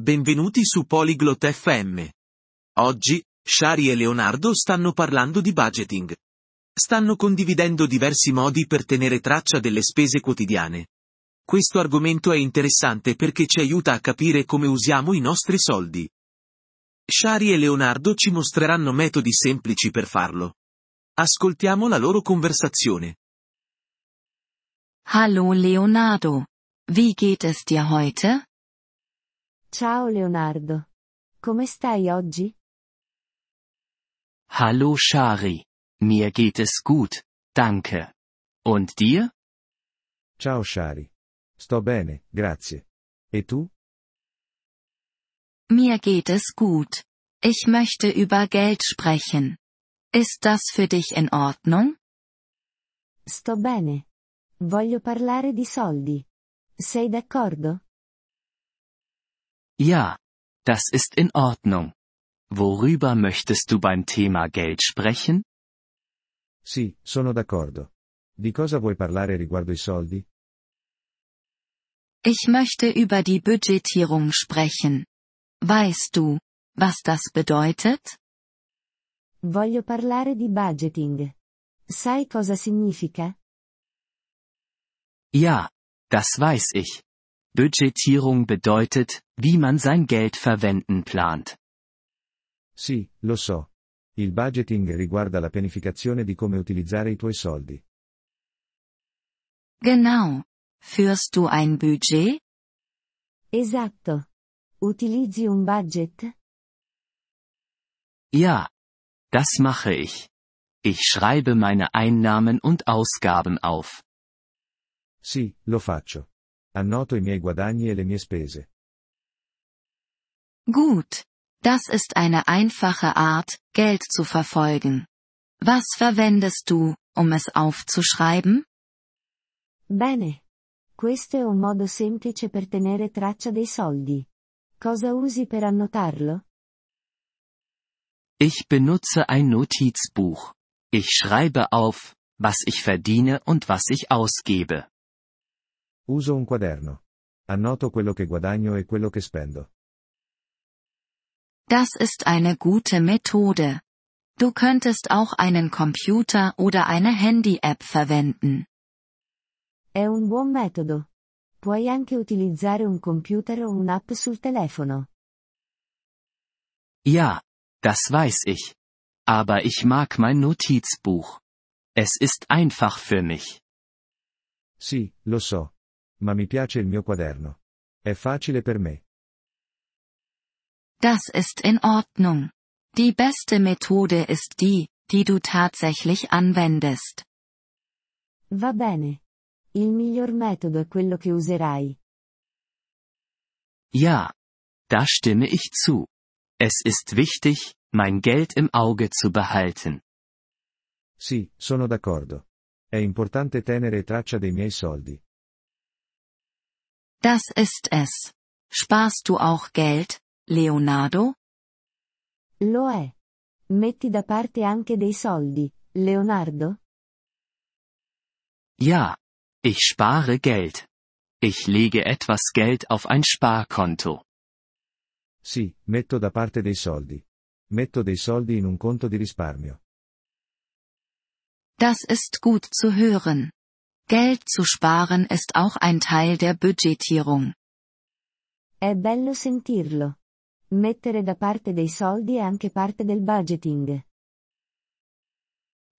benvenuti su Polyglot FM. Oggi, Shari e Leonardo stanno parlando di budgeting. Stanno condividendo diversi modi per tenere traccia delle spese quotidiane. Questo argomento è interessante perché ci aiuta a capire come usiamo i nostri soldi. Shari e Leonardo ci mostreranno metodi semplici per farlo. Ascoltiamo la loro conversazione. Hallo Leonardo. Wie geht es dir heute? Ciao Leonardo. Come stai oggi? Hallo Shari. Mir geht es gut, danke. Und dir? Ciao Shari. Sto bene, grazie. E tu? Mir geht es gut. Ich möchte über Geld sprechen. Ist das für dich in Ordnung? Sto bene. Voglio parlare di soldi. Sei d'accordo? Ja. Das ist in Ordnung. Worüber möchtest du beim Thema Geld sprechen? Sì, sono d'accordo. Di cosa vuoi parlare riguardo i soldi? Ich möchte über die Budgetierung sprechen. Weißt du, was das bedeutet? Voglio parlare di budgeting. Sai cosa significa? Ja. Das weiß ich. Budgetierung bedeutet, wie man sein Geld verwenden plant. Sì, lo so. Il budgeting riguarda la pianificazione di come utilizzare i tuoi soldi. Genau. Führst du ein Budget? Esatto. Utilizzi un budget? Ja. Das mache ich. Ich schreibe meine Einnahmen und Ausgaben auf. Sì, lo faccio. Annoto i miei guadagni e le mie spese. Gut. Das ist eine einfache Art, Geld zu verfolgen. Was verwendest du, um es aufzuschreiben? Bene. Questo è un modo semplice per tenere traccia dei soldi. Cosa usi per annotarlo? Ich benutze ein Notizbuch. Ich schreibe auf, was ich verdiene und was ich ausgebe. Uso un quaderno. Annoto quello che guadagno e quello che spendo. Das ist eine gute Methode. Du könntest auch einen Computer oder eine Handy-App verwenden. È un buon metodo. Puoi anche utilizzare un computer o un'app sul telefono. Ja. Das weiß ich. Aber ich mag mein Notizbuch. Es ist einfach für mich. Sì, lo so. Ma mi piace il mio quaderno. È facile per me. Das ist in Ordnung. Die beste Methode ist die, die du tatsächlich anwendest. Va bene. Il miglior metodo è quello che userai. Ja. Da stimme ich zu. Es ist wichtig, mein Geld im Auge zu behalten. Sì, sono d'accordo. È importante tenere traccia dei miei soldi. Das ist es. Sparst du auch Geld, Leonardo? Lo è. Metti da parte anche dei soldi, Leonardo? Ja. Ich spare Geld. Ich lege etwas Geld auf ein Sparkonto. Sì, metto da parte dei soldi. Metto dei soldi in un conto di risparmio. Das ist gut zu hören. Geld zu sparen ist auch ein Teil der Budgetierung. È bello sentirlo. Mettere da parte dei soldi è anche parte del budgeting.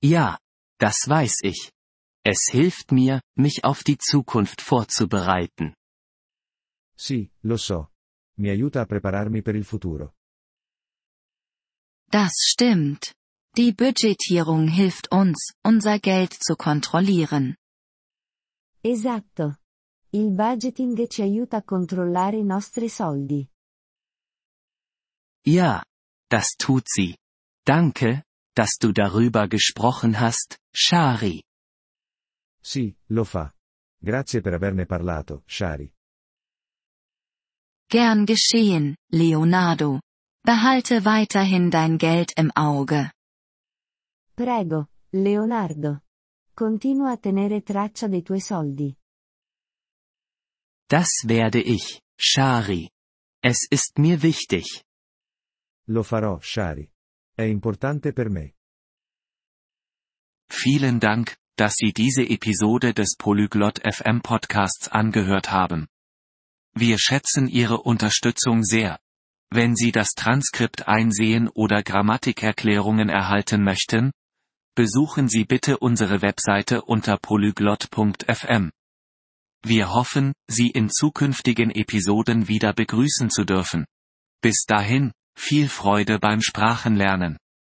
Ja. Das weiß ich. Es hilft mir, mich auf die Zukunft vorzubereiten. Sì, lo so. Mi aiuta a prepararmi per il futuro. Das stimmt. Die Budgetierung hilft uns, unser Geld zu kontrollieren. Esatto. Il budgeting ci aiuta a controllare i nostri soldi. Ja. Das tut sie. Danke, dass du darüber gesprochen hast, Shari. Sì, lo fa. Grazie per averne parlato, Shari. Gern geschehen, Leonardo. Behalte weiterhin dein Geld im Auge. Prego, Leonardo. Continua a tenere traccia dei tuoi soldi. Das werde ich, Shari. Es ist mir wichtig. Lo farò, Shari. È importante per me. Vielen Dank, dass Sie diese Episode des Polyglot FM Podcasts angehört haben. Wir schätzen Ihre Unterstützung sehr. Wenn Sie das Transkript einsehen oder Grammatikerklärungen erhalten möchten, besuchen Sie bitte unsere Webseite unter polyglot.fm. Wir hoffen, Sie in zukünftigen Episoden wieder begrüßen zu dürfen. Bis dahin, viel Freude beim Sprachenlernen.